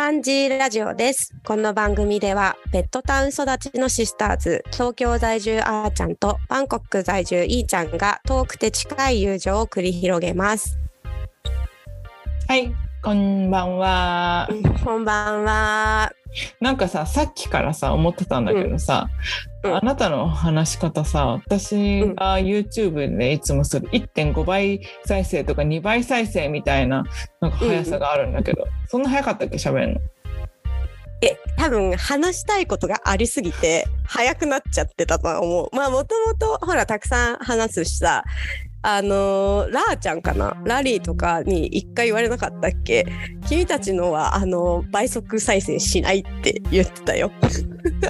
ハンジーラジオです。この番組では、ベッドタウン育ちのシスターズ、東京在住あーちゃんとバンコク在住いーちゃんが遠くて近い友情を繰り広げます。はい、こんばんは。こんばんは。なんかさ、さっきからさ、思ってたんだけどさ、うんあなたの話し方さ、私が YouTube でいつもする1.5倍再生とか2倍再生みたいな、なんか速さがあるんだけど、そんな速かったっけ、喋るの？え、多分話したいことがありすぎて、早くなっちゃってたとは思う。まあ、もともと、ほら、たくさん話すしさ、あのーラーちゃんかな？ラリーとかに一回言われなかったっけ？君たちのは、あのー倍速再生しないって言ってたよ。あ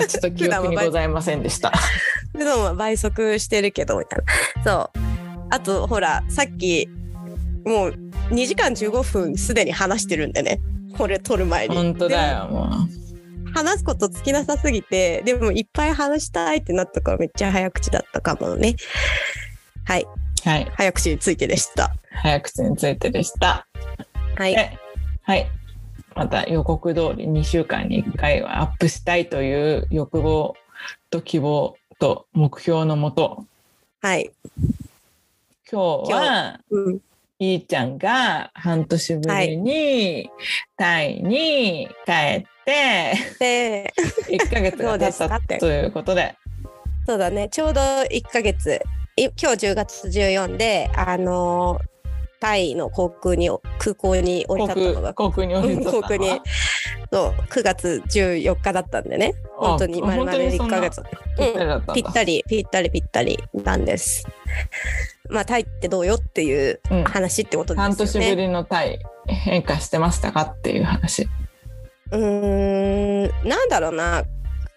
ちょっと記憶に ございませんでした。普段は倍速してるけど、みたいな。そう。あと、ほら、さっき、もう2時間15分すでに話してるんでね。これ撮る前に。本当だよ、もう。話すこと尽きなさすぎて、でもいっぱい話したいってなったからめっちゃ早口だったかもね。はい。はい、早口についてでした。早口についてでした。はい。えはい。また予告通り2週間に1回はアップしたいという欲望と希望と目標のもと、はい。今日は、うん。いーちゃんが半年ぶりにタイに帰って、で、1ヶ月が経ったということで、そうだね。ちょうど1ヶ月。い今日10月14で、あのータイの航空に、空港に降り立ったのが、航空に降り立ったそう、9月14日だったんでね。本当にあ丸々1本当にそんなヶ月。ぴったりだったんだぴったり、ぴったり、ぴったりなんです。まあ、タイってどうよっていううん話ってことですよね。半年ぶりのタイ変化してましたかっていう話。うーん、なんだろうな。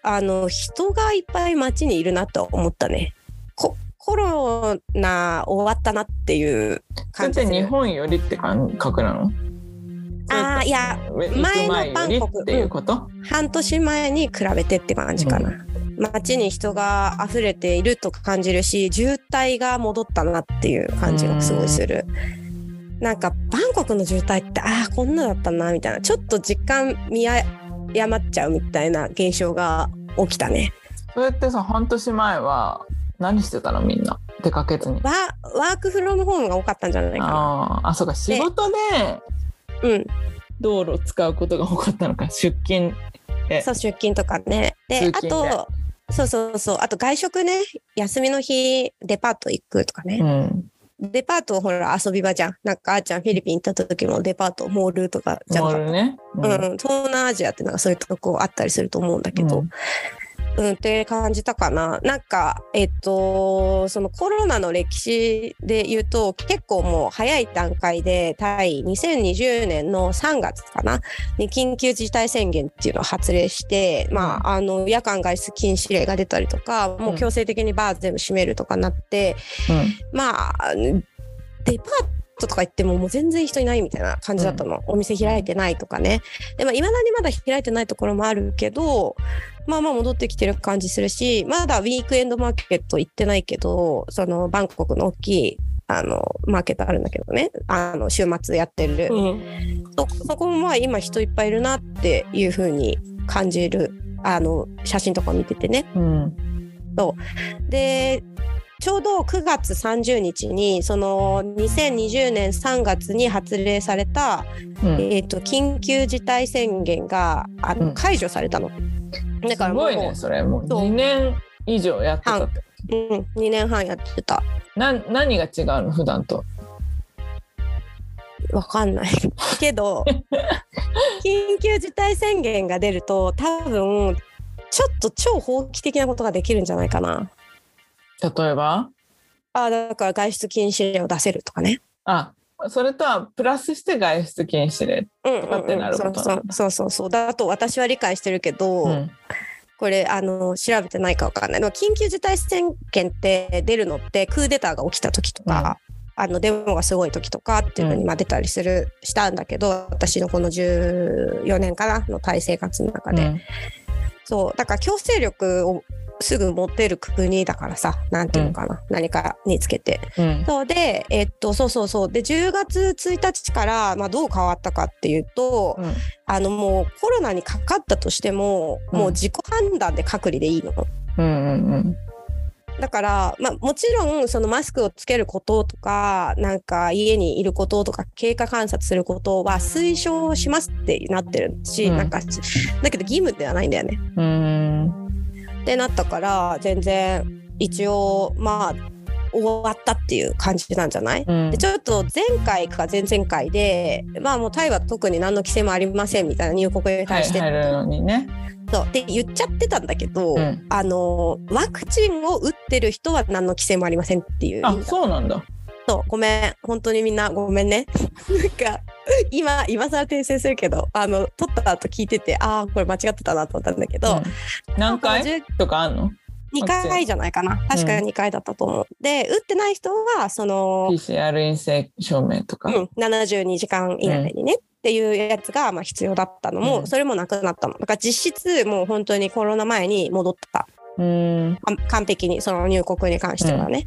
あの、人がいっぱい街にいるなと思ったね。ココロナ終わったなっていうそれって感じ日本よりって感覚なの？あーいや前のバンコクっていうこと、半年前に比べてって感じかな。街に人が溢れていると感じるし渋滞が戻ったなっていう感じがすごいする。なんかバンコクの渋滞ってああこんなだったなみたいな。ちょっと実感見誤っちゃうみたいな現象が起きたね。それってさ半年前は何してたのみんな？出かけずに。ワワークフロムホームが多かったんじゃないかな。あーあそうか仕事でうん、道路を使うことが多かったのか出勤でそう出勤とかね。であとそうそうそうあと外食ね休みの日デパート行くとかね。うんデパートほら遊び場じゃん。なんかあーちゃんフィリピン行った時もデパート、モールとかじゃなかった？モールね。うん、東南アジアってなんかそういうとこあったりすると思うんだけど、うん、って感じたかな。なんか、えっと、そのコロナの歴史で言うと、結構もう早い段階で、タイ2020年の3月かな、に緊急事態宣言っていうのを発令して、まあ、あの、夜間外出禁止令が出たりとか、もう強制的にバー全部閉めるとかなって、うん。まあ、デパートとか行ってももう全然人いないみたいな感じだったの。お店開いてないとかね。でも、いまだにまだ開いてないところもあるけど、まあまあ戻ってきてる感じするし、まだウィークエンドマーケット行ってないけど、そのバンコクの大きい、あの、マーケットあるんだけどね。あの、週末やってる。うんそそこもまあ今人いっぱいいるなっていうふうに感じる、あの、写真とか見ててね。うんでちょうど9月30日にその2020年3月に発令された、うん。えー、と緊急事態宣言があのうん。解除されたの。だからもうすごいねそれ。もう2年以上やってたってうん、2年半やってた。な何が違うの普段と？わかんない。けど 緊急事態宣言が出ると多分ちょっと超法規的なことができるんじゃないかな。例えば？あだから外出禁止令を出せるとかね。あそれとはプラスして外出禁止令ってなることなんだ。そうそうそうだと私は理解してるけど、うん。これあの調べてないかわかんない。緊急事態宣言って出るのってクーデターが起きた時とか、あのデモがすごい時とかっていうのにうん。まあ出たりする、したんだけど私のこの14年かなのタイ生活の中で、うん。そう。だから強制力をすぐ持てる国だからさなんていうのかな、何かにつけて。うんそうで、えっと、そうそうそう。で、10月1日から、まあ、どう変わったかっていうと、うんあの、もうコロナにかかったとしても、うんもう自己判断で隔離でいいの。うんうんだから、まあ、もちろん、そのマスクをつけることとか、なんか家にいることとか、経過観察することは推奨しますってなってるし、うんなんか、だけど義務ではないんだよね。うんうんってなったから、全然、一応、まあ、終わったっていう感じなんじゃない？うん。でちょっと前回か前々回でまあもうタイは特に何の規制もありませんみたいな入国にはい対して、入るのにね。そう。って言っちゃってたんだけど、うん。あのワクチンを打ってる人は何の規制もありませんっていう意あそうなんだ。そう。ごめん。本当にみんなごめんね。なんか 今今更訂正するけどあの撮った後聞いててああこれ間違ってたなと思ったんだけど、うん。何回？10とかあんの？2回じゃないかな。確か2回だったと思う、で打ってない人はその ?PCR 陰性証明とか。うん、72時間以内にね、っていうやつがまあ必要だったのも、うん。それもなくなったの。だから実質もう本当にコロナ前に戻った。うん。完完璧にその入国に関してはね、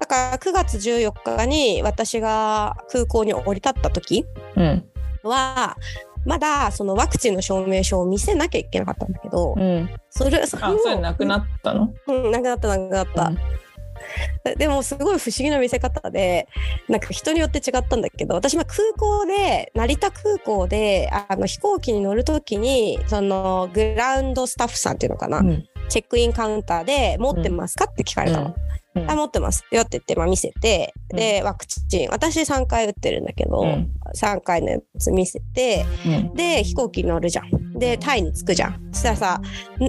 だから9月14日に私が空港に降り立った時うんはまだそのワクチンの証明書を見せなきゃいけなかったんだけど、うん。それそれあもそれなくなったの？うん、なくなったなくなった、でもすごい不思議な見せ方でなんか人によって違ったんだけど私は空港で成田空港であの飛行機に乗る時にそのグラウンドスタッフさんっていうのかな、うんチェックインカウンターで持ってますかって聞かれたの。うんあ持ってます。よって言って、まあ、見せて。でワクチン。私3回打ってるんだけど、うん。3回のやつ見せてうん。で飛行機に乗るじゃん。でタイに着くじゃん。そしたらさん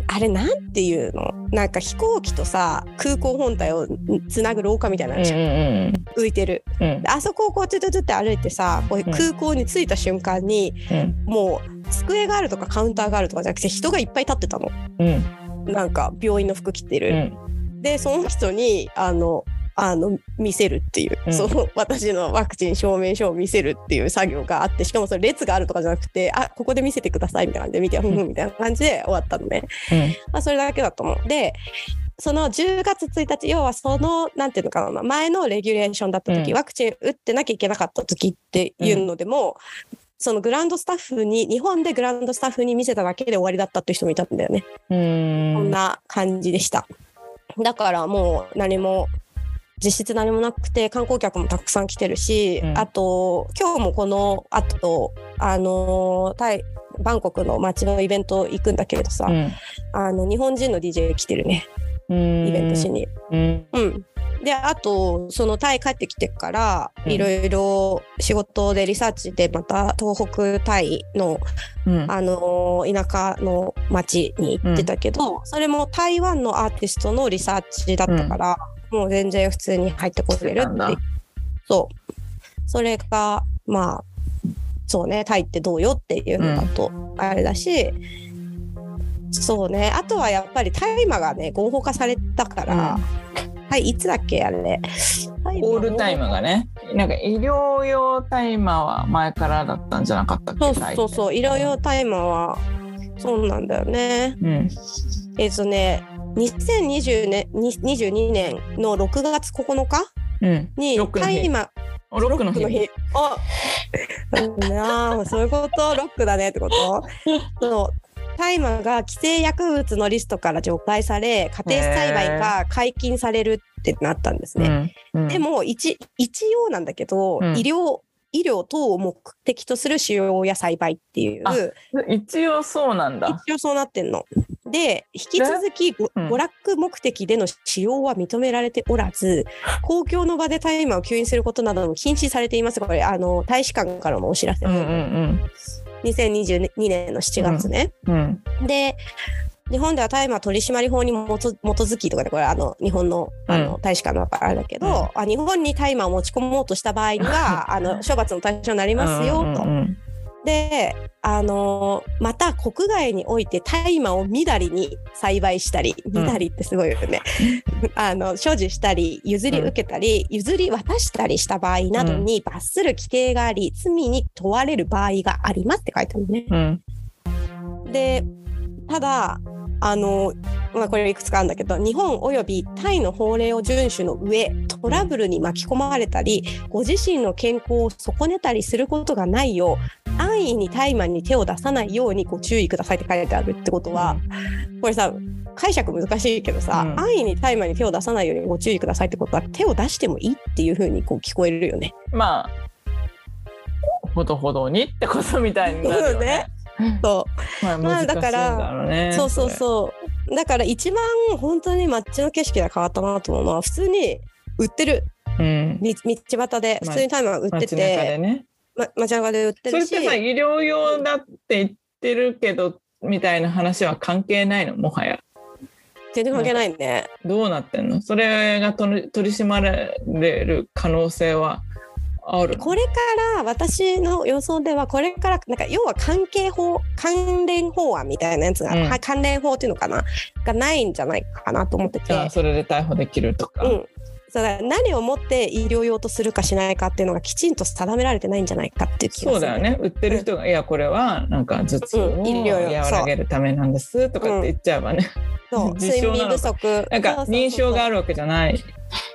あれなんていうの？なんか飛行機とさ空港本体をつなぐ廊下みたいなのあるじゃん、うん浮いてる。あそこをこうトゥトゥトゥって歩いてさこう空港に着いた瞬間にうん。もう机があるとかカウンターがあるとかじゃなくて人がいっぱい立ってたの。うん。なんか病院の服着てうる、んでその人にあのあの見せるっていう、うん。その私のワクチン証明書を見せるっていう作業があってしかもそれ列があるとかじゃなくてあここで見せてくださいみたいな感じで見てふんふんみたいな感じで終わったのね、まあ、それだけだと思う。でその10月1日要はそのなんていうのかな前のレギュレーションだった時、うん。ワクチン打ってなきゃいけなかった時っていうのでも、そのグラウンドスタッフに日本でグラウンドスタッフに見せただけで終わりだったっていう人もいたんだよね。うん。こんな感じでした。だからもう何も実質何もなくて観光客もたくさん来てるし、うん。あと今日もこの後あのタイバンコクの街のイベント行くんだけれどさ、うん。あの日本人の DJ 来てるね。うんイベントしに。うん。うん。であとそのタイ帰ってきてからうん。いろいろ仕事でリサーチでまた東北タイのうん。あのー田舎の町に行ってたけど、それも台湾のアーティストのリサーチだったから、もう全然普通に入ってこれるってそう。それがまあそうねタイってどうよっていうのだとあれだし、そうね。あとはやっぱり大麻がね合法化されたから、はいいつだっけあれ。オールタイムがねなんか医療用大麻は前からだったんじゃなかったっけ？そうそうそう。医療用大麻はそうなんだよね。うん。えっ、とね、2020年、に22年の6月9日うん。にロックの日。大麻。おロックの日。あ、なあ、そういうこと、ロックだねってこと？そう。大麻が規制薬物のリストから除外され、家庭栽培が解禁されるってなったんですね。うん。うん。でも一一応なんだけど、うん。医療医療等を目的とする使用や栽培っていうあ一応そうなんだ。一応そうなってんの。で引き続き娯楽目的での使用は認められておらず、公共の場で大麻を吸引することなども禁止されています。これあの大使館からのお知らせ、うんうん2022年の7月ね。うん。うん。で日本では大麻取締法に基づきとかでこれあの日本のあの、うん大使館のあれだけど、うん。あ日本に大麻を持ち込もうとした場合には あの処罰の対象になりますよと。うんうんで、あのーまた国外において大麻をみだりに栽培したり、みだりってすごいよね。あの所持したり、譲り受けたり、譲り渡したりした場合などに罰する規定があり、罪に問われる場合がありますって書いてあるね。うんで、ただ、あの、まあ、これいくつかあるんだけど日本およびタイの法令を遵守の上トラブルに巻き込まれたりご自身の健康を損ねたりすることがないよう安易に大麻に手を出さないようにご注意くださいって書いてあるってことは、これさ解釈難しいけどさ、うん安易に大麻に手を出さないようにご注意くださいってことは手を出してもいいっていうふうにこう聞こえるよね。まあほどほどにってことみたいになるよね。そうまあまあだだから。そうそうう。そう。だから一番本当に街の景色が変わったなと思うのは普通に売ってるうん。み道端で普通にタイマー売ってて、ね。ま、街中で売ってるしそれってさ医療用だって言ってるけどみたいな話は関係ないの？もはや。全然関係ないね。どうなってんの？それが取り締まれる可能性はあるこれから私の予想ではこれからなんか要は関係法関連法案みたいなやつが、うんは関連法っていうのかな？がないんじゃないかなと思ってて。じゃあそれで逮捕できるとか。うんそうだ何をもって医療用とするかしないかっていうのがきちんと定められてないんじゃないかっていう気がするそうだよね。売ってる人が、いやこれはなんか頭痛を和らげるためなんですとかって言っちゃえばね、そう。自睡眠不足。なんか認証があるるわけじゃない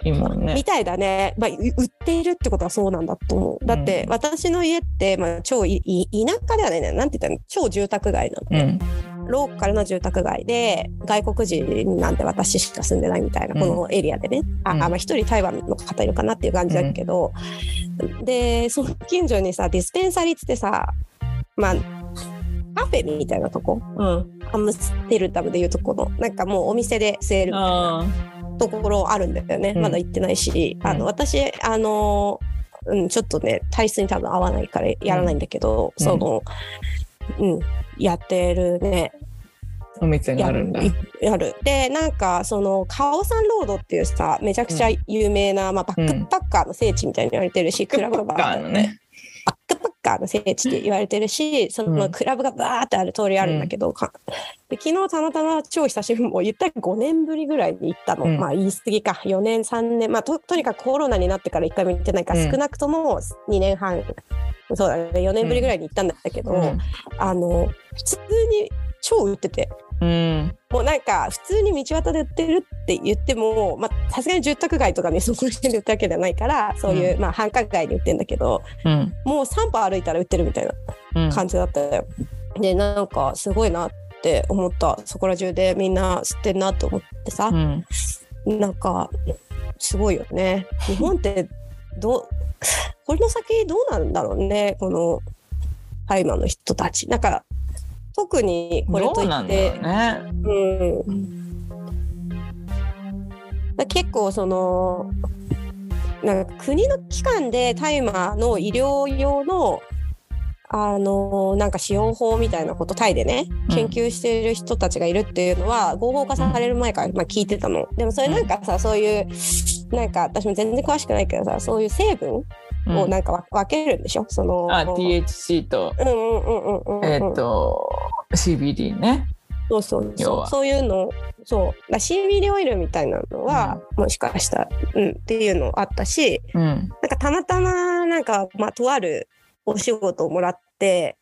もんね。み。たいだね、まあ、う売っているってことはそうなんだと思う。だってうん私の家って、まあ、超いい田舎ではないね。なんて言ったら超住宅街なの、うんローカルな住宅街で外国人なんて私しか住んでないみたいなうん。このエリアでね、あうん。あまあ一人台湾の方いるかなっていう感じだけど、でその近所にさディスペンサリーっつってさまあカフェみたいなとこ？うん、アムステルダムでいうとこのなんかもうお店で吸えるみたいなあところあるんだよね、うん。まだ行ってないし、あうん。の私あの、うん、ちょっとね体質に多分合わないからやらないんだけど、うん。その、うん、やってるね。ーお店があるんだ。ややる。でなんかそのカオサンロードっていうさめちゃくちゃ有名な、まあ、バックパッカーの聖地みたいに言われてるし、クラブがババーッのね。バックパッカーの聖地って言われてるしそのクラブがバーってある通りあるんだけど、かで昨日たまたま超久しぶりもう言ったら5年ぶりぐらいに行ったの、うん。まあ言い過ぎか。4年3年。まあととにかくコロナになってから1回も行ってないから、うん。少なくとも2年半。そうだね。4年ぶりぐらいに行ったんだけど、うん。あの普通に超売ってて。うんもうなんか普通に道端で売ってるって言ってもまあさすがに住宅街とかねそこら辺で売ってるわけではないからそういう、うまあ繁華街に売ってんだけどうんもう3歩歩いたら売ってるみたいなうん感じだったよ。でなんかすごいなって思ったそこら中でみんな吸ってんなと思ってさう、んなんかすごいよね。日本ってどう これの先どうなんだろうねこの大麻の人たち。なんか特にこれといってろうね。うん、だ結構そのなんか国の機関で大麻の医療用のあのなんか使用法みたいなことタイでねうん。研究している人たちがいるっていうのは合法化される前から、まあ、聞いてたの。でもそれなんかさそういうなんか私も全然詳しくないけどさそういう成分うんをなんかわ分けるんでしょ？そのあ THC とうんうんうんうんうんうん。えっと CBD ね。そうそうそう。そういうのそう。だ CBD オイルみたいなのは、もしかしたら、うん、っていうのあったしうん。なんかたまたまなんか、まあ、とあるお仕事をもらって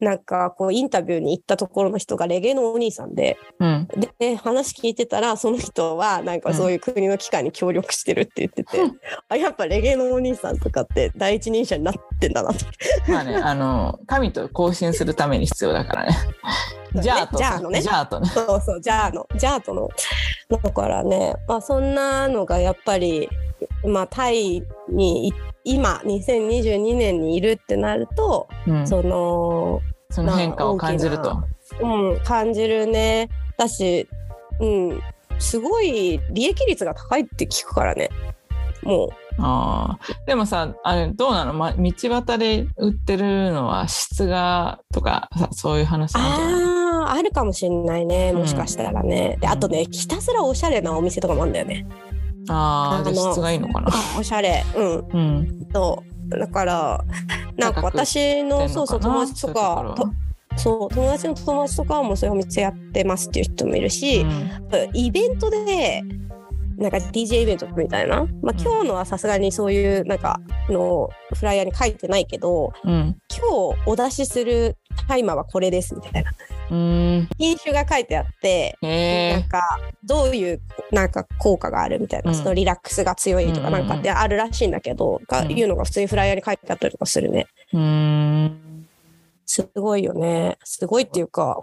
なんかこうインタビューに行ったところの人がレゲエのお兄さんでうんでで話聞いてたらその人はなんかそういう国の機関に協力してるって言ってて、うんあやっぱレゲエのお兄さんとかって第一人者になってんだなってまあねあの神と交信するために必要だからね。ジャーとジャーのねジャーとね。そうそう、ジャーの、ジャートの。だからね、まあそんなのがやっぱり、まあタイにい今、2022年にいるってなると、うんその、その変化を感じると。うん、感じるね。だし、うん、すごい利益率が高いって聞くからね。もあーでもさあれどうなの、ま、道端で売ってるのは質がとかさそういう話う。なんああ、あるかもしれないね。もしかしたらね。で、あとね、ひたすらおしゃれなお店とかもあるんだよね。ああ質がいいのかな。おしゃれ。うん。うん。そう。だからなんか私のそうそう友達とかとそう友達の友達とかもそういうお店やってますっていう人もいるし、うん。イベントでなんか DJ イベントみたいな、まあ、今日のはさすがにそういうなんかのフライヤーに書いてないけどうん。今日お出しするタイマーはこれですみたいな。うん品種が書いてあって、なんかどういうなんか効果があるみたいな、うん。そのリラックスが強いとかなんかってあるらしいんだけど、がうん。いうのが普通にフライヤーに書いてあったりとかするね。うん。すごいよね。すごいっていうか、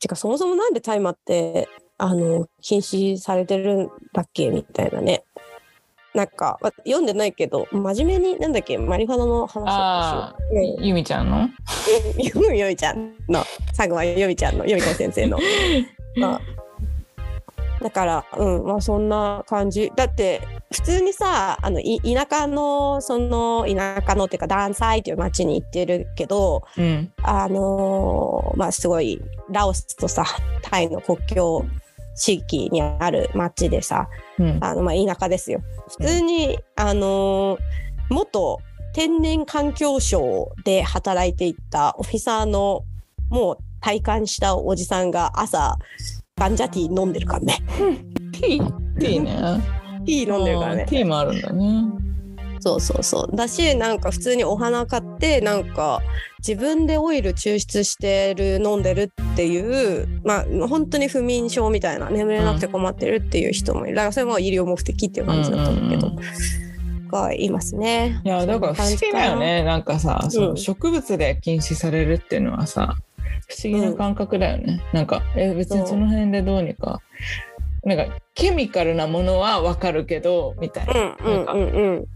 てかそもそもなんで大麻ってあの禁止されてるんだっけ？みたいなね。なんかわ読んでないけど真面目になんだっけマリファナの話をう。ゆみちゃんの？うん読むよみちゃんの佐久間よみちゃんのよみこ先生の。まあだから、うん、まあそんな感じ。だって、普通にさ、あの、い田舎の、その、田舎のっていうか、ダンサイという町に行ってるけど、うんあのーまあすごい、ラオスとさ、タイの国境地域にある町でさ、うんあの、まあ田舎ですよ。普通に、あのー元天然環境省で働いていたオフィサーの、もう体感したおじさんが朝、ガンジャティー飲んでるからね。ティーティーねティー飲んでるからね。ティーもあるんだねそうそうそう。だし、なんか普通にお花買って、なんか自分でオイル抽出してる、飲んでるっていう、まあ本当に不眠症みたいな、眠れなくて困ってるっていう人もいる。だからそれも医療目的っていう感じだと思うけど、うんうんがいますね。いやだから不思議だよね。なんかさその植物で禁止されるっていうのはさ不思議な感覚だよね、なんかえ別にその辺でどうにか。なんかケミカルなものはわかるけどみたいな。うんうんうんうん。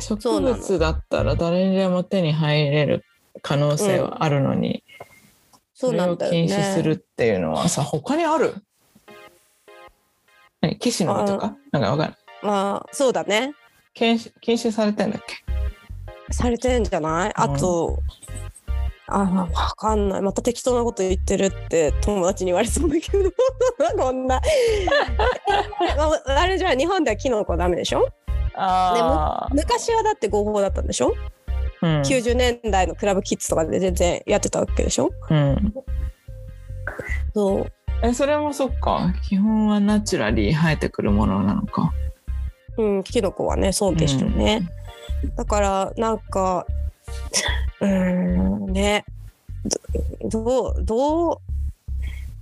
植物だったら誰にでも手に入れる可能性はあるのに、そうれをなんだよ禁止するね。っていうのはさ他にある？何？騎士の実とか？なんかわかるまあそうだね。禁止禁止されてんだっけ？されてんじゃない？あと、あ、わかんない。また適当なこと言ってるって友達に言われそうだけど、こんな。まああれじゃあ日本ではキノコダメでしょ？あー。昔はだって合法だったんでしょ、うん、?90 年代のクラブキッズとかで全然やってたわけでしょ？うん。そう。えそれもそっか。基本はナチュラリー生えてくるものなのか。うん、キノコはね、そうでしょうね。だから、なんか、うーん、ね、どどう、どう、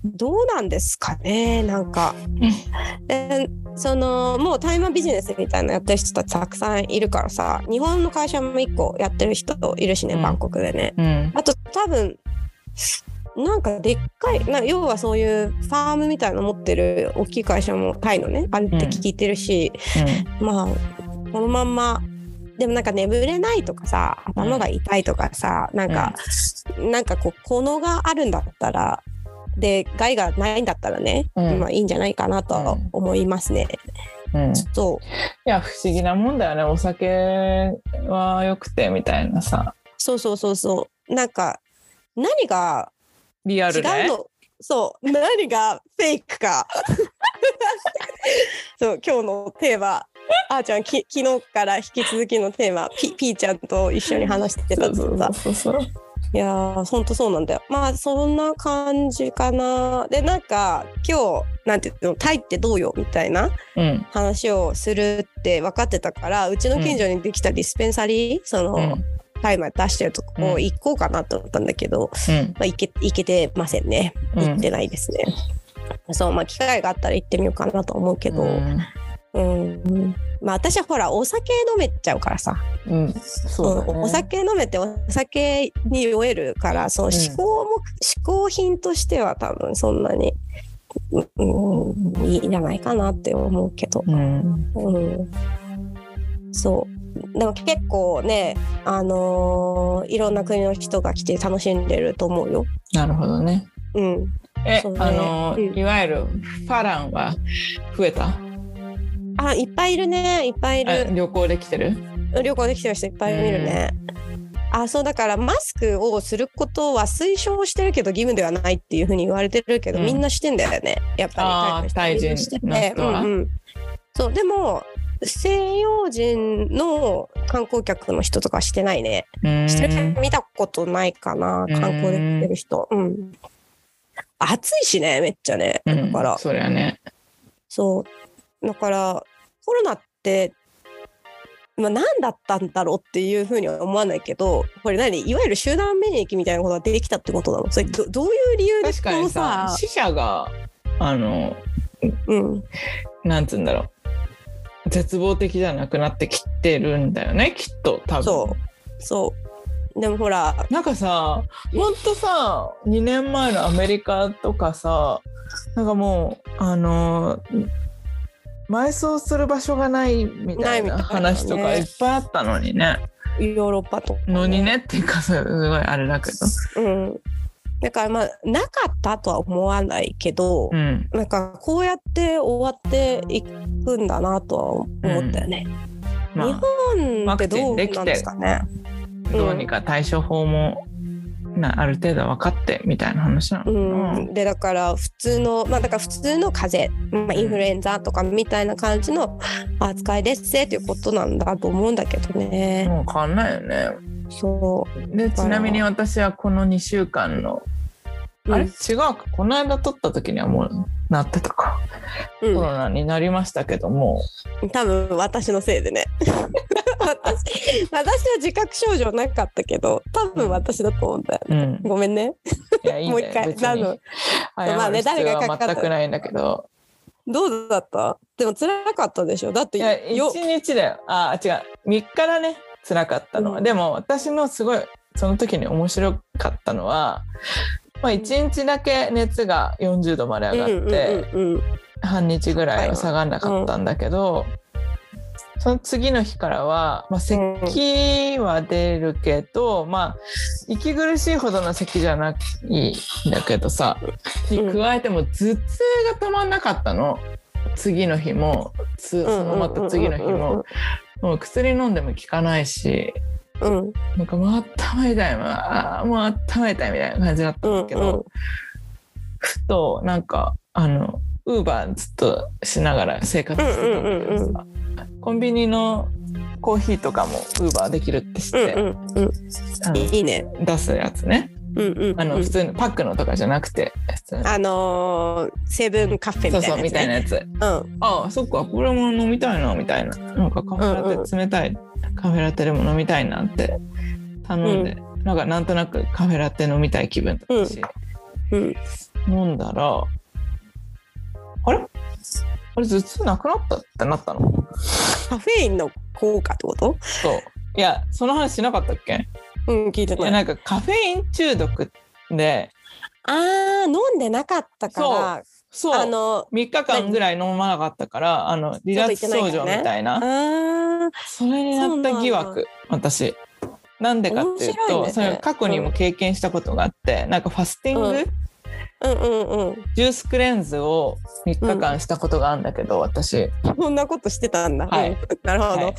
どうなんですかね、なんか。えそのもうタイマービジネスみたいなのやってる人たちたくさんいるからさ日本の会社も1個やってる人いるしね、うん。バンコクでね。うん。あと多分なんかでっかいな要はそういうファームみたいなの持ってる大きい会社もタイのねあるって聞いてるし、まあこのまんまでもなんか眠れないとかさ頭が痛いとかさ、なんか、なんかこうこのがあるんだったらで害がないんだったらね、うん。まあいいんじゃないかなとは思いますね。うん、いそう。や不思議なもんだよね。お酒はよくてみたいなさ。そうそうそうそう。なんか何が違リアルでうの？そう。何がフェイクか。そう今日のテーマ。あーちゃんき昨日から引き続きのテーマ。ピピーちゃんと一緒に話してたそうのさそうそうそういやーほんとそうなんだよ。まあそんな感じかな。でなんか今日なんていうのタイってどうよみたいなうん。話をするって分かってたからうちの近所にできたディスペンサリー、その、うん。タイマー出してるとこ行こうかなと思ったんだけど、うん。まあ、行け行けてませんね。うん。行ってないですね、そうまあ機会があったら行ってみようかなと思うけど、うんうん。まあ私はほらお酒飲めちゃうからさ、うん。そうだね。うん。お酒飲めてお酒に酔えるからそのうん。嗜好も、嗜好品としては多分そんなに、うん、いいんじゃないかなって思うけど、うん。うん、そう。でも結構ね、あのーいろんな国の人が来て楽しんでると思うよ。なるほどね。うん、え、ね。あのうん。いわゆるファランは増えた？あいっぱいいるね。いっぱいいる。あ旅行できてる？旅行できてる人いっぱい見るね。あそうだからマスクをすることは推奨してるけど義務ではないっていうふうに言われてるけど、うん。みんなしてんだよね。やっぱり。タイ人の人は。うんうん、そうでも西洋人の観光客の人とかしてないね。うん。してる人見たことないかな観光で来てる人。うん。暑いしねめっちゃね。だうんから、そりゃね。そうだからコロナってまあ、何だったんだろうっていうふうには思わないけどこれ何いわゆる集団免疫みたいなことができたってことなの？それどどういう理由で確かにさ死者があの、うん、なんつうんだろう。絶望的じゃなくなってきてるんだよねきっと多分。そう。そう。でもほらなんかさほんとさ2年前のアメリカとかさなんかもうあの埋葬する場所がないみたいな話とかいっぱいあったのにね。ヨーロッパとか、ね、のにねっていうかすごいあれだけど。うんだからまあなかったとは思わないけど、うん、なんかこうやって終わっていくんだなとは思ったよね。うんまあ、日本ってどうなんですかね。どうにか対処法もなある程度分かってみたいな話なのうん、でだから普通のまあだから普通の風邪、まあ、インフルエンザとかみたいな感じの扱いですっていうことなんだと思うんだけどね。もう変わんないよね。そうでちなみに私はこの2週間の、うん、あれ？違うか。この間撮った時にはもうなってたか、うん、コロナになりましたけども。多分私のせいでね。私私は自覚症状なかったけど多分私だと思うんだよね、うん、ごめんね。もう一回何の。まあね誰がかか。った全くないんだけど。どうだった？でも辛かったでしょ？だっていや1日だよ。あ違う。3日だね。辛かったのは、うん、でも私のすごいその時に面白かったのは、まあ、1日だけ熱が40度まで上がって、半日ぐらいは下がらなかったんだけど、その次の日からは、まあ、咳は出るけど、うん、まあ息苦しいほどの咳じゃないんだけどさに加えても頭痛が止まんなかったの。次の日もそのまた次の日も。もう薬飲んでも効かないし。うん、なんかもう温めたいあもう温めたいみたいな感じだったんだけど、うんうん、ふとなんかあのウーバーずっとしながら生活してたんだけどさ、コンビニのコーヒーとかもウーバーできるって知って、うんうんうん、いいね。出すやつね。うんうん。うん、あの普通のパックのとかじゃなくてあのー、セブンカフェみたいなやつ、ね、そうそうみたいなやつ、うん、ああそっかこれも飲みたいなみたいな。なんかカフェラテ冷たい、うんうん、カフェラテでも飲みたいなって頼んで、うん、なんかなんとなくカフェラテ飲みたい気分だったし、うん。うん、飲んだらあれ？あれ頭痛なくなった？ってなったの？カフェインの効果ってこと？そう。いやその話しなかったっけ？うん聞いてた。いなんかカフェイン中毒で。あー飲んでなかったから。そう。あの3日間ぐらい飲まなかったからあの離脱症状みたいな、ね、それになった疑惑私。なんでかっていうと、ね、それ過去にも経験したことがあって、うん、なんかファスティング、うん。うんうんうん、ジュースクレンズを3日間したことがあるんだけど、うん、私。そんなことしてたんだ、はい、なるほど、はい、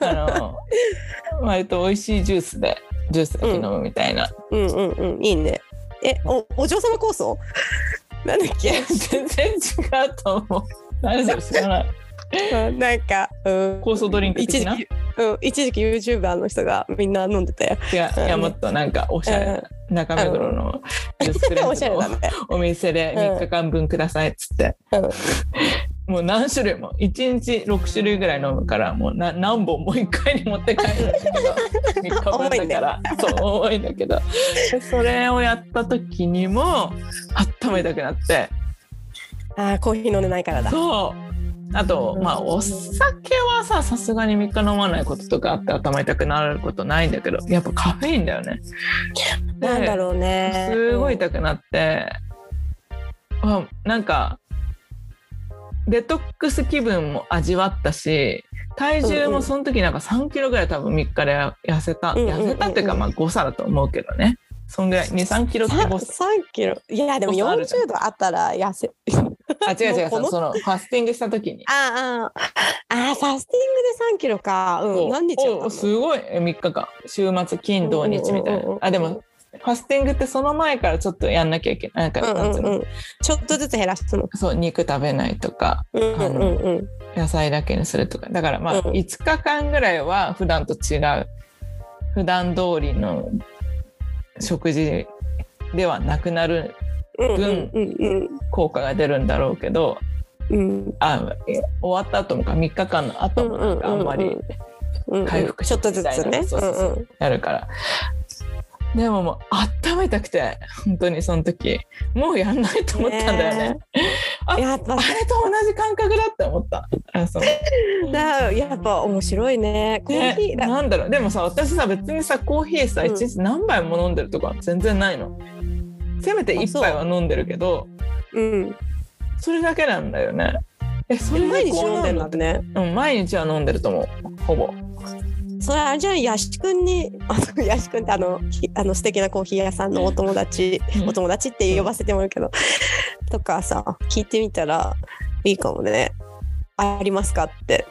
あの 割と美味しいジュースでジュースだけ飲むみたいな、うん、うんうん。うんいいね。えおお嬢様酵素 なんだっけ？全然違うと思う。何それ知らない。なんか、うん、酵素ドリンク的な？うん、一時期 YouTuber の人がみんな飲んでたよ。いや、いやもっとなんかおしゃれ。な、中目黒のジュースクレンズのお店で3日間分くださいっつって。もう何種類も1日6種類ぐらい飲むからもうな何本も1回に持って帰るんだけど3日分だから。そう重いんだけど。それをやった時にも温めたくなって。ああコーヒー飲んでないからだ。そう。あと、まあ、お酒はさ、さすがに3日飲まないこととかあって頭痛くなることないんだけど、やっぱカフェインだよね。なんだろうね。すごい痛くなって、あなんか、デトックス気分も味わったし、体重もその時なんか3キロぐらい多分3日で痩せた、痩せたっていうかまあ誤差だと思うけどね。そんぐらい23キロって誤差。3キロいやでも40度あったら痩せあ、違う違う、そのそのファスティングした時に。ああ、ああ、ファスティングで3キロか。うん、何日やすごい、3日間。週末、金、土日みたいな。あ、でも、ファスティングってその前からちょっとやんなきゃいけない。なんか、なんつうの、ちょっとずつ減らすの。そう、肉食べないとか、あの、野菜だけにするとか。だからまあ、5日間ぐらいは普段と違う、普段通りの食事ではなくなる分効果が出るんだろうけど、うん、あ終わった後もか3日間の後もなんかあんまりうんうん回復ちょっとずつね。やるからでももう温めたくて本当にその時。もうやんないと思ったんだよね。ねあやっぱ。あれと同じ感覚だって思った。あそう。だやっぱ面白いね。コーヒね、ーだ、なんだろう。でもさ私さ別にさコーヒーさうん。一日何杯も飲んでるとか全然ないの、せめて一杯は飲んでるけどう。ん。それだけなんだよね。えそれ毎日飲んでるんだね。うん毎日は飲んでると思う。ほぼそれあれじゃあヤシ君に あのヤシ君ってあのひあの素敵なコーヒー屋さんのお友達うん。お友達って呼ばせてもらうけど とかさ聞いてみたらいいかもね。ありますかって。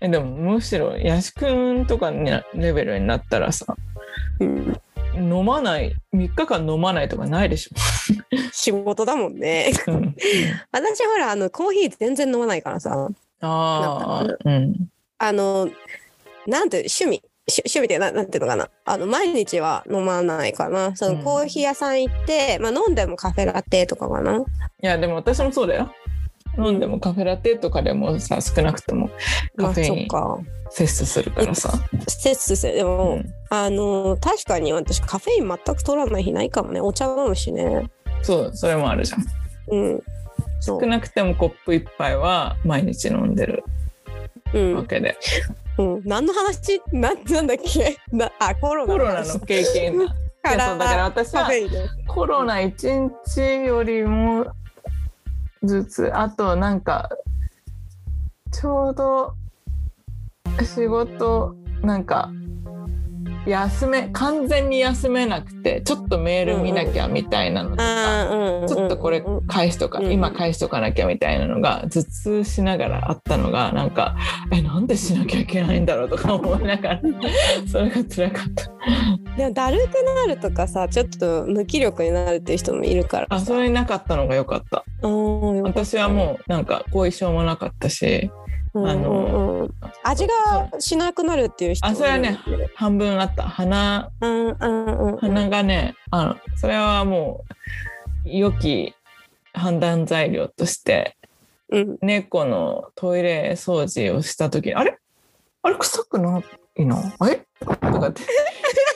えでもむしろヤシ君とかになレベルになったらさうん。飲まない3日間飲まないとかないでし 仕事だもんね。ょ、うん、私ほらあのコーヒー全然飲まないからさ。ああうん。あのなんて趣味？し趣味ってななんていうのかな？あの毎日は飲まないかな。そのうん。コーヒー屋さん行って、まあ、飲んでもカフェラテとかかな？いやでも私もそうだよ。飲んでもカフェラテとかでもさ少なくともまあカフェイン摂取するからさ、摂取する。でうも、ん、あの確かに私カフェイン全く取らない日ないかもね。お茶飲むしね。そうそれもあるじゃん。うん。少なくてもコップ一杯は毎日飲んでるうん、わけで、うん、何の話？な なんだっけ？なあコロナコロナ話の経験 かやそうだから私はコロナ1日よりもずつあとなんかちょうど仕事なんか休め完全に休めなくてちょっとメール見なきゃみたいなのとか、ちょっとこれうん返しとか、うん。今返しとかなきゃみたいなのが頭痛しながらあったのがなんかえなんでしなきゃいけないんだろうとか思いながら それが辛かった。でもだるくなるとかさちょっと無気力になるっていう人もいるからあそれなかったのが良かった。うん私はもうなんか後遺症もなかったしうんあのうん。うん味がしなくなるっていう人もあそれはね半分あった。鼻。うんうんうん。鼻がねあのそれはもう良き判断材料としてうん。猫のトイレ掃除をした時あれ？あれ臭くないなあれとかって。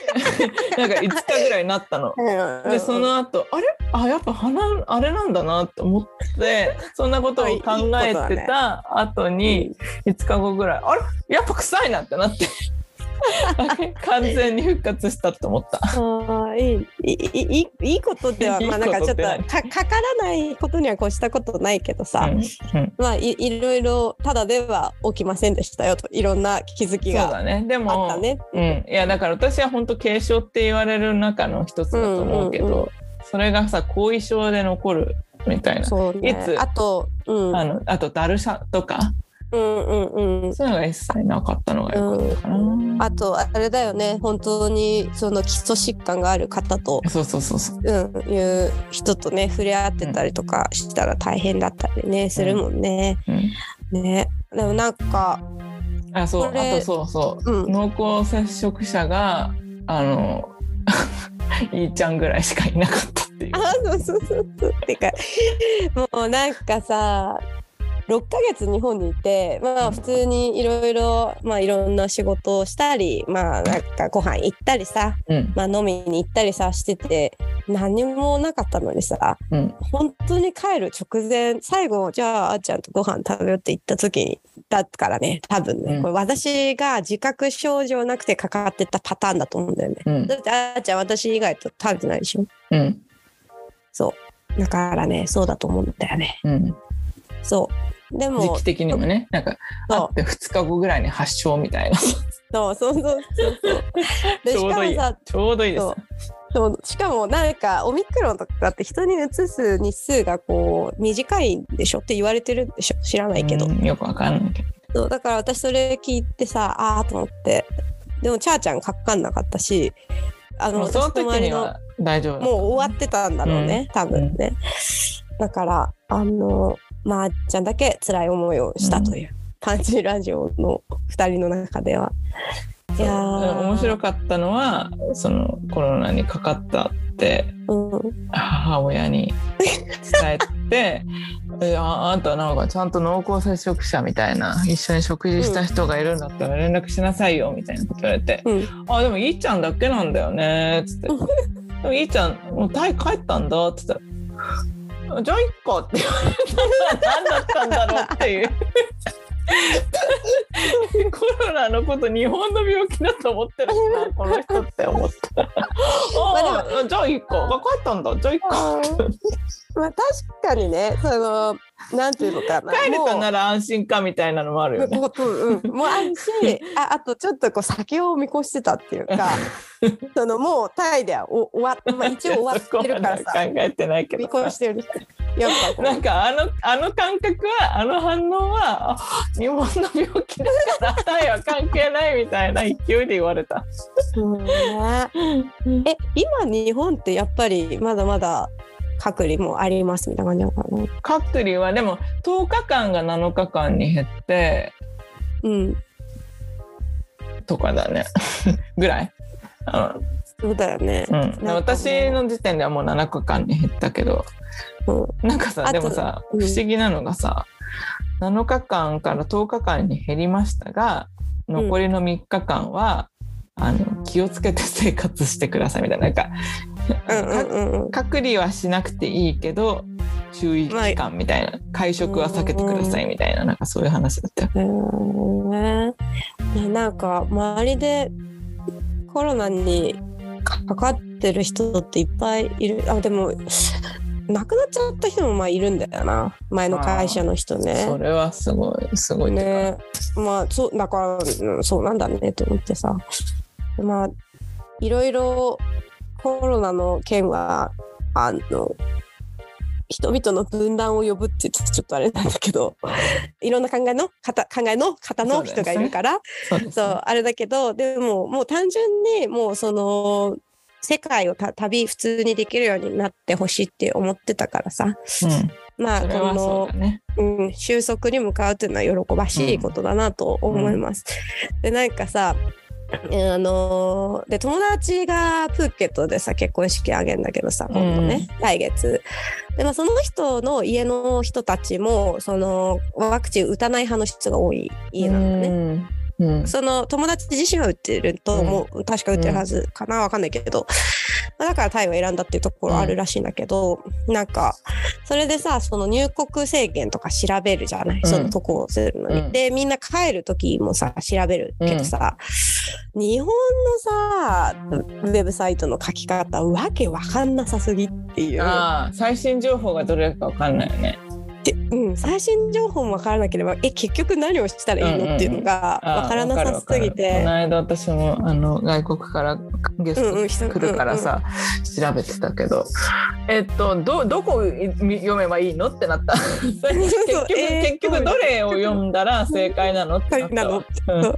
なんか5日ぐらいになったの。うん。でその後あれ？あやっぱ鼻あれなんだなって思ってそんなことを考えてた後に5日後ぐらいあれ？やっぱ臭いなってなって 完全に復活したと思った。あいいいいいいことでは まあなんかちょっとかかからないことには越したことないけどさ、うんうん、まあいいろいろただでは起きませんでしたよといろんな気づきがあったね。でも、ね、うん、いやだから私は本当軽症って言われる中の一つだと思うけど、それがさ後遺症で残るみたいな。ね、いつあと、うん、あのあとだるさとか。うんうんうん。そういうのが一切なかったのが良かったかな、あとあれだよね。本当にその基礎疾患がある方と、そうそうそうそう。うん、いう人とね触れ合ってたりとかしたら大変だったりねするもんね。うん、ね。でもなんか、あそうあとそうそう。うん、濃厚接触者があの いいちゃんぐらいしかいなかったっていう。あそうそうそうそう。てかもうなんかさ6ヶ月日本にいてまあ普通にいろいろまあいろんな仕事をしたりまあなんかご飯行ったりさ、うん。まあ、飲みに行ったりさしてて何もなかったのにさうん。本当に帰る直前最後じゃああーちゃんとご飯食べようって言った時にだからね多分ね、うん。これ私が自覚症状なくてかかってたパターンだと思うんだよね。うん。だってあーちゃん私以外と食べてないでしょ。うん。そう。だからねそうだと思うんだよね。うん。そうで時も期的にもねなんかそう。あって2日後ぐらいに発症みたいな。そうそうそうそうそう。でしかもさちょうどいい。です。そう。しかもなんかオミクロンとかって人にうつす日数がこう短いんでしょって言われてるんでしょ？知らないけど、うんよくわかんないけど。そうだから私それ聞いてさああと思って。でもチャーちゃんかかんなかったしあのその時には大丈夫だもう終わってたんだろうね、多分ね、だからあのまー、あ、ちゃんだけ辛い思いをしたという、パンチラジオの2人の中では。いやー。面白かったのはそのコロナにかかったってうん。母親に伝えて「えああんたなんかちゃんと濃厚接触者みたいな一緒に食事した人がいるんだったら連絡しなさいよ」みたいなこと言われてうん「あでもいいちゃんだけなんだよね」っつって「でもいいちゃんもうタイ帰ったんだ」っつったら「じゃあいっか」って言われたら何だったんだろうっていう。コロナのこと日本の病気だと思ってるしなこの人って思った。ああじゃあいいかったんだじゃあいいか。まあ確かにねその なんていうのかな。帰れたもうなら安心かみたいなのもあるよね。もううん。うん、もう あるしああとちょっとこう先を見越してたっていうか そのもうタイではお終わっ、まあ、一応終わってるからさで考えてないけ見ど越してる。やっぱなんかあのあの感覚はあの反応はあ日本の病気だからタイは関係ないみたいな勢いで言われた。うんね。え今日本ってやっぱりまだまだ隔離もありますみたいな感じなのかな隔離はでも10日間が7日間に減ってうん。とかだね。ぐらい？あそうだよね。のうん、私の時点ではもう7日間に減ったけどうん。なんかさでもさうん。不思議なのがさ、7日間から10日間に減りましたが残りの3日間は、あの気をつけて生活してくださいみたいな。なんか、隔離はしなくていいけど注意期間みたいな、会食は避けてくださいみたいな。なんかそういう話だったよ。うん。ねねなんか周りでコロナにかかってる人っていっぱいいる。あでも亡くなっちゃった人もまあいるんだよな。前の会社の人ね。それはすごいすごいね。まあそうだから、うんそうなんだねと思ってさ。まあいろいろコロナの件はあの人々の分断を呼ぶってちょっとあれなんだけど いろんな考えの方考えの方の人がいるからそうね。そうあれだけどでももう単純にもうその世界をた旅普通にできるようになってほしいって思ってたからさ。うん、まあこのうん、収束に向かうというのは喜ばしいことだなと思います。でなんかさえー あのーで友達がプーケットでさ結婚式あげんだけどさ今度ね、来月。で、まあ、その人の家の人たちもそのワクチン打たない派の人が多い家なんだね。うんうん。その友達自身は打ってると思う、確か打ってるはずかな。わかんないけど、まあだからタイを選んだっていうところあるらしいんだけど、なんかそれでさその入国制限とか調べるじゃない、うん。その渡航するのに、うん。でみんな帰る時もさ調べるけどさ、日本のさウェブサイトの書き方わけわかんなさすぎっていう。ああ最新情報がどれかわかんないよね。でうん、最新情報も分からなければえ結局何をしたらいいのっていうのが分からなさすぎわかるわかる。てこの間私もあの外国からゲうんうんスト来るからさ、調べてたけどえっとどどこを読めばいいのってなった。結局、えー結局どれを読んだら正解なのってなったわ。うん。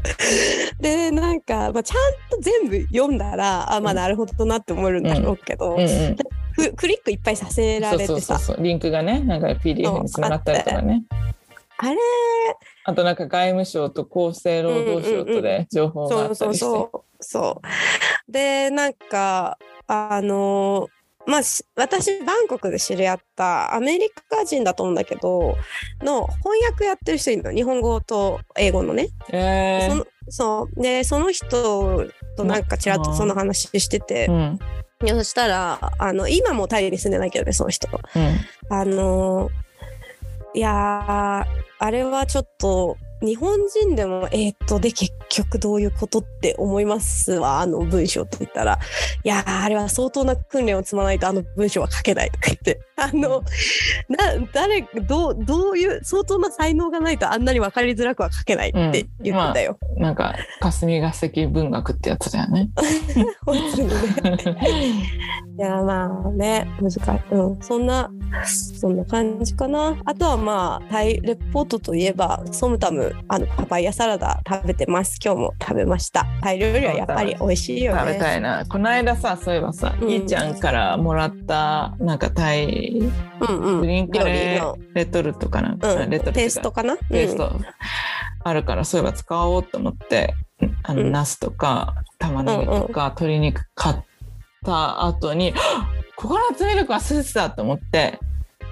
でなんか、まあ、ちゃんと全部読んだらあまあなるほどなって思えるんだろうけど、うん。うんククリックいっぱいさせられてさ。そうそうそうリンクがねなんか PDF につながったりとかね。あれ。あとなんか外務省と厚生労働省とで情報があったりして、そうそうでなんかあのまあし私バンコクで知り合ったアメリカ人だと思うんだけどの翻訳やってる人いるの。日本語と英語のね。えー。そのそう。でその人となんかちらっとその話してて。う、そしたらあの今もタイに住んでないけどねその人。うん。あのいやーあれはちょっと日本人でもえーっとで結局どういうことって思いますわ。あの文章って言ったら。いやーあれは相当な訓練を積まないとあの文章は書けないとか言って。あのな誰どうどういう相当な才能がないとあんなに分かりづらくは書けないって言ってたよ。なんか霞が関文学ってやつだよね。本当にね。いやまあね難しい、うん、そんなそんな感じかな。あとはまあタイレポートといえばソムタムあのパパイヤサラダ食べてます。今日も食べました。タイ料理はやっぱり美味しいよね。食べたいな。この間さそういえばさ、うん。いーちゃんからもらったなんかタイうんうん。グリーンカレ料ーレトルトかな、うん。レトルトペーストかな？ペースト。あるからそういえば使おうと思ってあの、うん。ナスとか玉ねぎとか鶏肉買った後に、はっココナッツミルク忘れてたと思って。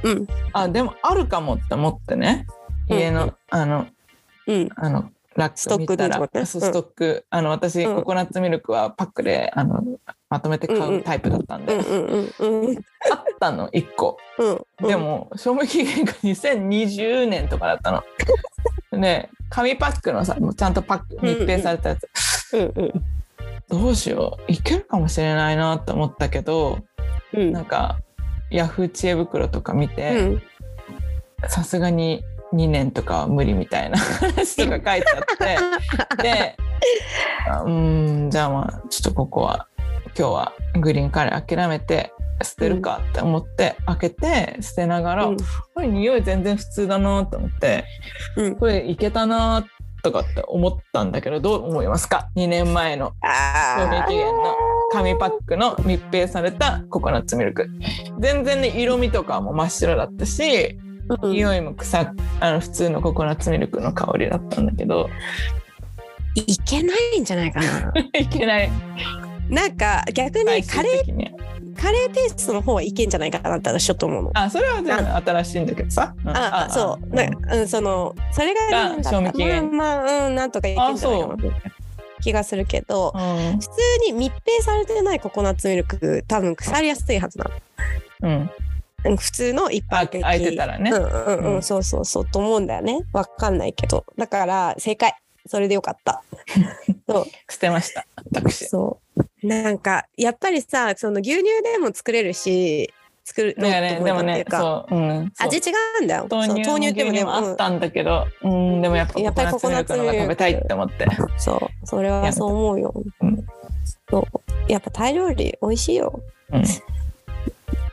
うん。あでもあるかもって思ってね。家の、うんうん。あのラック見たら。ストックでそうストック、あの私、うん。ココナッツミルクはパックであのまとめて買うタイプだったんで、あったの1個。うんでも賞味期限が2020年とかだったの。で紙パックのさもうちゃんとパック密閉されたやつ、どうしよう。いけるかもしれないなと思ったけどうん。なんかヤフー知恵袋とか見うてん。さすがに2年とかは無理みたいな 話とか書いてあって。であうーんじゃあまあちょっとここは今日はグリーンカレー諦めて捨てるかって思って開けて捨てながら、うん。これ匂い全然普通だなと思ってうん。これいけたなとかって思ったんだけどどう思いますか？2年前の賞味あ期限の紙パックの密閉されたココナッツミルク。全然ね色味とかも真っ白だったしーうん。匂いも臭あの普通のココナッツミルクの香りだったんだけど。いけないんじゃないかな。いけない。なんか逆にカレーカレーペーストの方はいけんじゃないかなって私ちょっと思うの。あそれは全然新しいんだけどさ、うん。ああそう。うん。なんかうんそのそれがなんかが賞味期限。まあまあうんなんとかいけんじゃないかな気がするけどうん。普通に密閉されてないココナッツミルク多分腐りやすいはずなの。うんうん普通の一般的。あ開いてたらね、うんうんうん、うん。そうそうそうと思うんだよね。わかんないけど。だから正解。それでよかった。そう。捨てました。私。そう。なんかやっぱりさその牛乳でも作れるし作るだか。らねそう、うん、味違うんだよ。豆乳そう豆乳でもあったんだけど、うん、でもやっぱやっぱりココナッツミルクが食べたいって思って。うんそう。それはそう思うよ、うん。そう。やっぱタイ料理美味しいよ。うん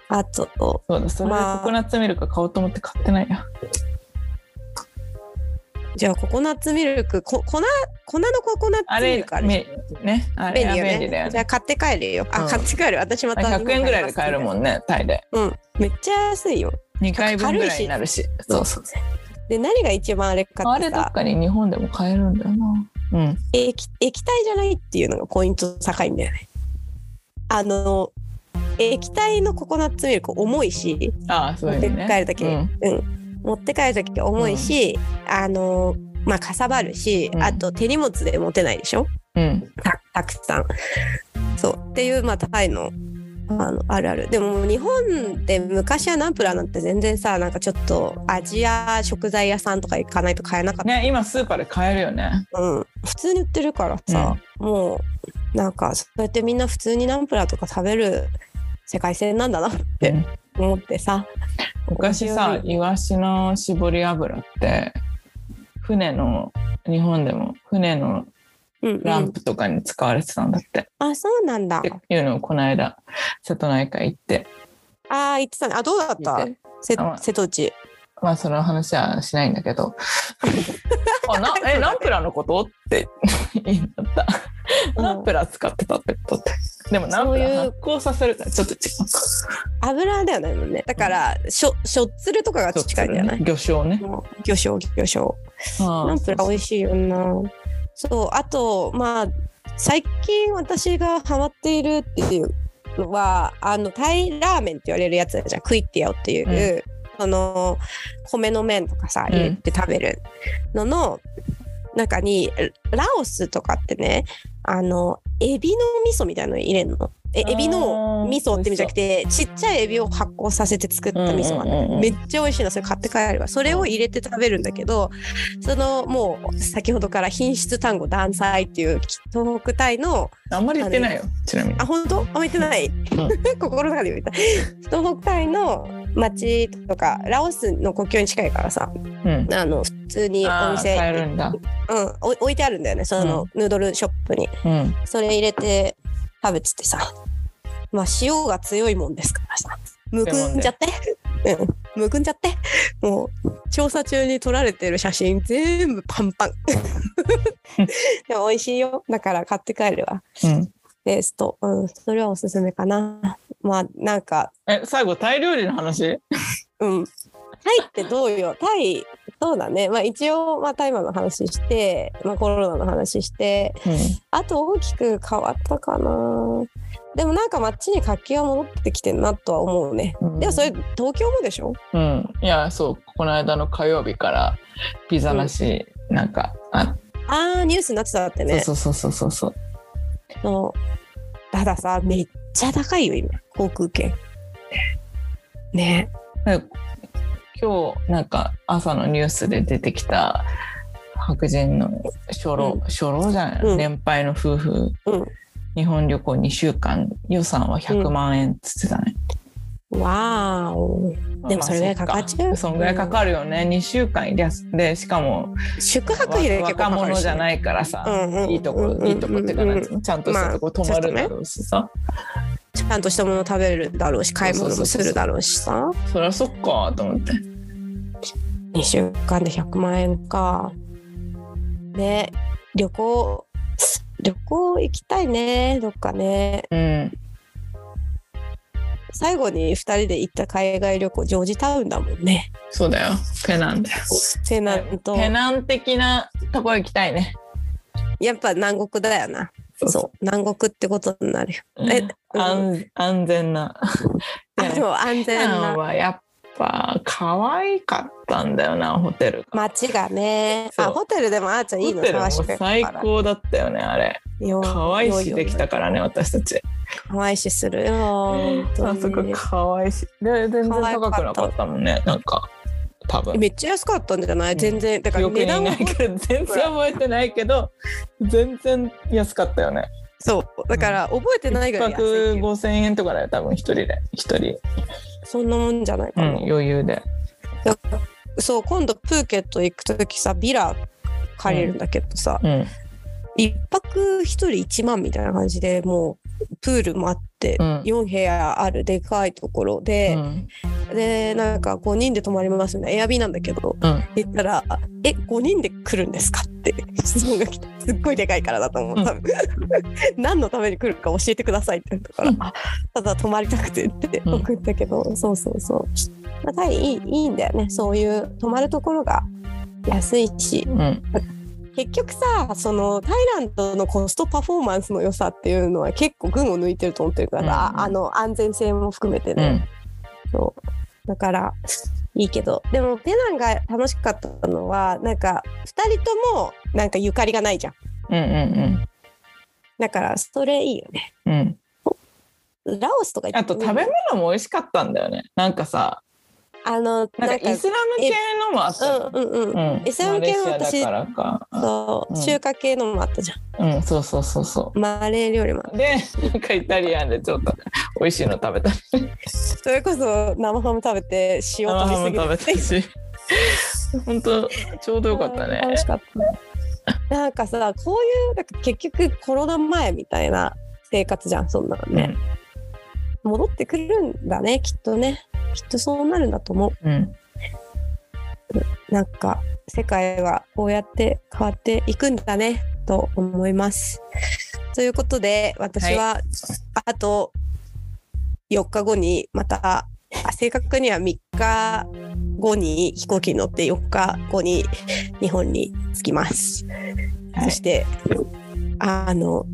あと。そうだそれでまあ。ココナッツミルク買おうと思って買ってないや。じゃあココナッツミルクこ粉粉のココナッツミルクあるめねあれ便利よね。便利だよね。じゃあ買って帰るよ。あ、うん。買って帰る。私また100円ぐらいで買えるもんんねタイで。うん。めっちゃ安いよ。2回分ぐらいになるし。そうそうで何が一番あれかあってさ。れどっかに日本でも買えるんだよな。うん。液液体じゃないっていうのがポイント高いんだよね。あの液体のココナッツミルク重いしああそう持って帰る時、うん。うん、持って帰る時重いし、あのまあかさばるし、うん。あと手荷物で持てないでしょ？うん。たたくさん。そう。っていうまあタイのあのあるある。でも日本で昔はナンプラーなんて全然さなんかちょっとアジア食材屋さんとか行かないと買えなかった、ね今スーパーで買えるよね。うん、普通に売ってるからさ、もうなんかそうやってみんな普通にナンプラーとか食べる世界線なんだなってうん。思ってさ、昔さイワシの絞り油って船の日本でも船のうんうん、ランプとかに使われてたんだって、あそうなんだ。っていうのをこの間瀬戸内海行って。ああ言ってたね。あどうだった？聞いて。せあ瀬戸内。まあその話はしないんだけど。あなえナンプラーのこと？って言うんだった、うん ナンプラー使ってたってことって。でもナンプラー発酵させるからちょっと違う。油だよねもんね。だからしょしょっつるとかが近いんじゃない？魚醤ね。魚醤魚醤。ナナンプラー美味しいよな。そう。あとまあ最近私がハマっているっていうのはあのタイラーメンって言われるやつじゃん。クイッティアオっていう、その米の麺とかさうん。入れて食べるのの中にラオスとかってねあのエビの味噌みたいなの入れるの？えエビの味噌って意味じゃなくてちっちゃいエビを発酵させて作った味噌がうんうんうんうんめっちゃ美味しいの。それ買って帰るわ。それを入れて食べるんだけどそのもう先ほどから品質単語断裁っていう東北タイのあんまり言ってないよちなみに。あ本当？あんま言ってない、心の中で言った。東北タイの町とかラオスの国境に近いからさうん。あの普通にお店買えるんだ。うん、お置いてあるんだよねその、ヌードルショップに。うん。それ入れて食べててさ。まあ塩が強いもんですからさ。むくんじゃって。うん。むくんじゃって。もう調査中に撮られてる写真全部パンパン。でも美味しいよ。だから買って帰るわ。うん。ペースト。うん。それはおすすめかなまあなんか。え最後タイ料理の話？うん。タイってどうよ？タイそうだね。まあ一応、まあ大麻の話して、まあコロナの話して、あと大きく変わったかな。でもなんか街に活気が戻ってきてんなとは思うね。うん。でもそれ東京もでしょ？うん、うん、いやそうこの間の火曜日からピザなし、なんかああーニュースになってたってね。そうそうそうそうそう。そうたださめっちゃ高いよ今。航空券。ね。で今日なんか朝のニュースで出てきた白人の初老、うん。初老じゃない、うん。年配の夫婦、うん。日本旅行2週間予算は100万円っつってたね、わーおでもそれぐらいか。かっちゃう？まあそんぐらいかかるよね、2週間でしかも宿泊費で結構若かか者じゃないからさ、うんうんいいとこ、いいとこっていうかちゃんとしたとこ泊まるだろうしさ、ちゃんとしたもの食べるだろうし買い物もするだろうしさ。そりゃそっかと思って。2週間で100万円か。ね。旅行旅行行きたいね。どっかね。うん最後に2人で行った海外旅行ジョージタウンだもんね。そうだよ。ペナンだよ。ペナント。ペナン的なとこ行きたいね。やっぱ南国だよな。そう南国ってことになるよ。えうん安安全な。あでも安全な。はやっぱ可愛かったんだよなホテルが。街がねあホテルでもあーちゃんいいの最高だったよねあれ。よ可愛いしよできたからね私たち。可愛いしするよあそこ可愛いしで全然高くなかったもんねなんか多分。めっちゃ安かったんじゃない？全然だから値段もないけど全然覚えてないけど全然安かったよね。そう。だから覚えてないぐらい安い一泊っていう5000円とかだよ多分一人で。一人、そんなもんじゃないかうんな、、余裕で。そう今度プーケット行く時さビラ借りるんだけどさ、うん。一泊一人1万みたいな感じでもうプールもあって、うん。4部屋あるでかいところでう、ん。でなんか5人で泊まりますみたいなエアビーなんだけどうん。言ったら「え5人で来るんですか?」って質問が来てすっごいでかいからだと思う。多分。何のために来るか教えてくださいって言ったから「あただ泊まりたくて」ってうん。送ったけど、そうそうそう。まあタイいいいいんだよね。そういう泊まるところが安いしうん結局さそのタイランドのコストパフォーマンスの良さっていうのは結構群を抜いてると思ってるから、うんああの安全性も含めてね、うん。そう。だからいいけど。でもペナンが楽しかったのはなんか2人ともなんかゆかりがないじゃん。うんうんだからそれいいよね。うん。うんラオスとかあと食べ物も美味しかったんだよね。なんかさあのなんかイスラム系のもあったようんうんうん、うん。イスラム系のマレーシアだからか。そう、うん。中華系のもあったじゃん。うんそうそうそうそマレー料理もあっうでなんかイタリアンでちょっと美味しいの食べた。それこそ生ハム食べて塩生ハム飛びすぎて食べたし。本当ちょうどよかったね。楽しかった。なんかさこういうなんか結局コロナ前みたいな生活じゃんそんなのね、戻ってくるんだねきっとね。きっとそうなるんだと思う。うん。うんなんか世界はこうやって変わっていくんだねと思います。ということで私はあと4日後にまたあ正確には3日後に飛行機に乗って4日後に日本に着きます。はい。そしてあの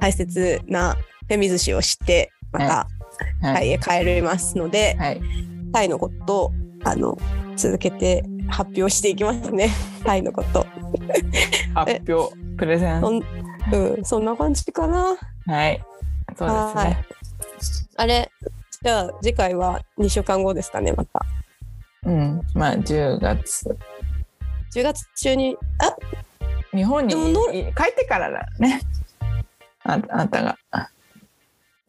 大切なフェミ寿司を知ってまたはタイへ帰りますので、はい。タイのことをあの続けて発表していきますね。タイのこと。発表プレゼン。そんうん、そんな感じかな。はい。そうですはい。ねあれ、じゃあ次回は2週間後ですかね、また。うん。まあ10月。10月中に、あ？日本に帰ってからだね。ああんたが。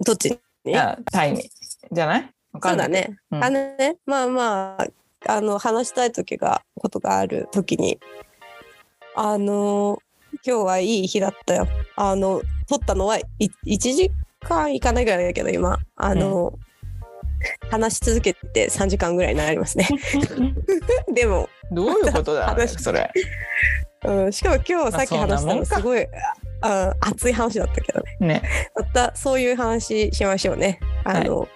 どっち？にいやタイにじゃない？そうんだね。うん。あのね、まあまあ、あの、話したい時が、ことがある時に、あの、今日はいい日だったよ。あの、撮ったのはい1時間いかないぐらいだけど、今、あの、話し続けて3時間ぐらいになりますね。でも、どういうことだ話それ。うん、しかも今日さっきまあ話したのすごいあ熱い話だったけどねねまたそういう話しましょうねあの、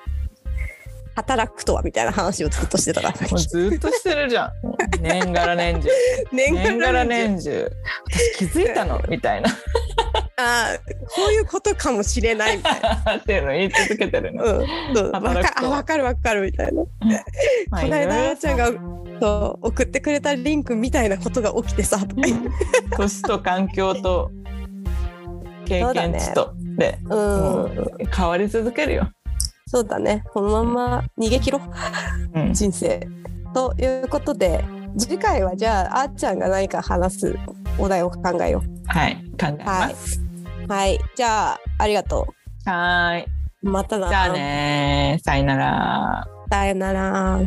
働くとはみたいな話をずっとしてたから。もうずっとしてるじゃん。年がら年中。年年がら年年中。私気づいたの？みたいな。ああ、こういうことかもしれないみたいな。っていうのを言い続けてるの。うん、わかあわかるわかるみたいな。まあ この間あーちゃんがそう送ってくれたリンクみたいなことが起きてさ年と環境と経験値と、で、うもんう変わり続けるよ。そうだね。このまま逃げ切ろう。うん、人生。ということで次回はじゃああーちゃんが何か話すお題を考えよはい、考えます。うはい。じゃあありがとはーい。うまたなじゃあねさよなら。さよなら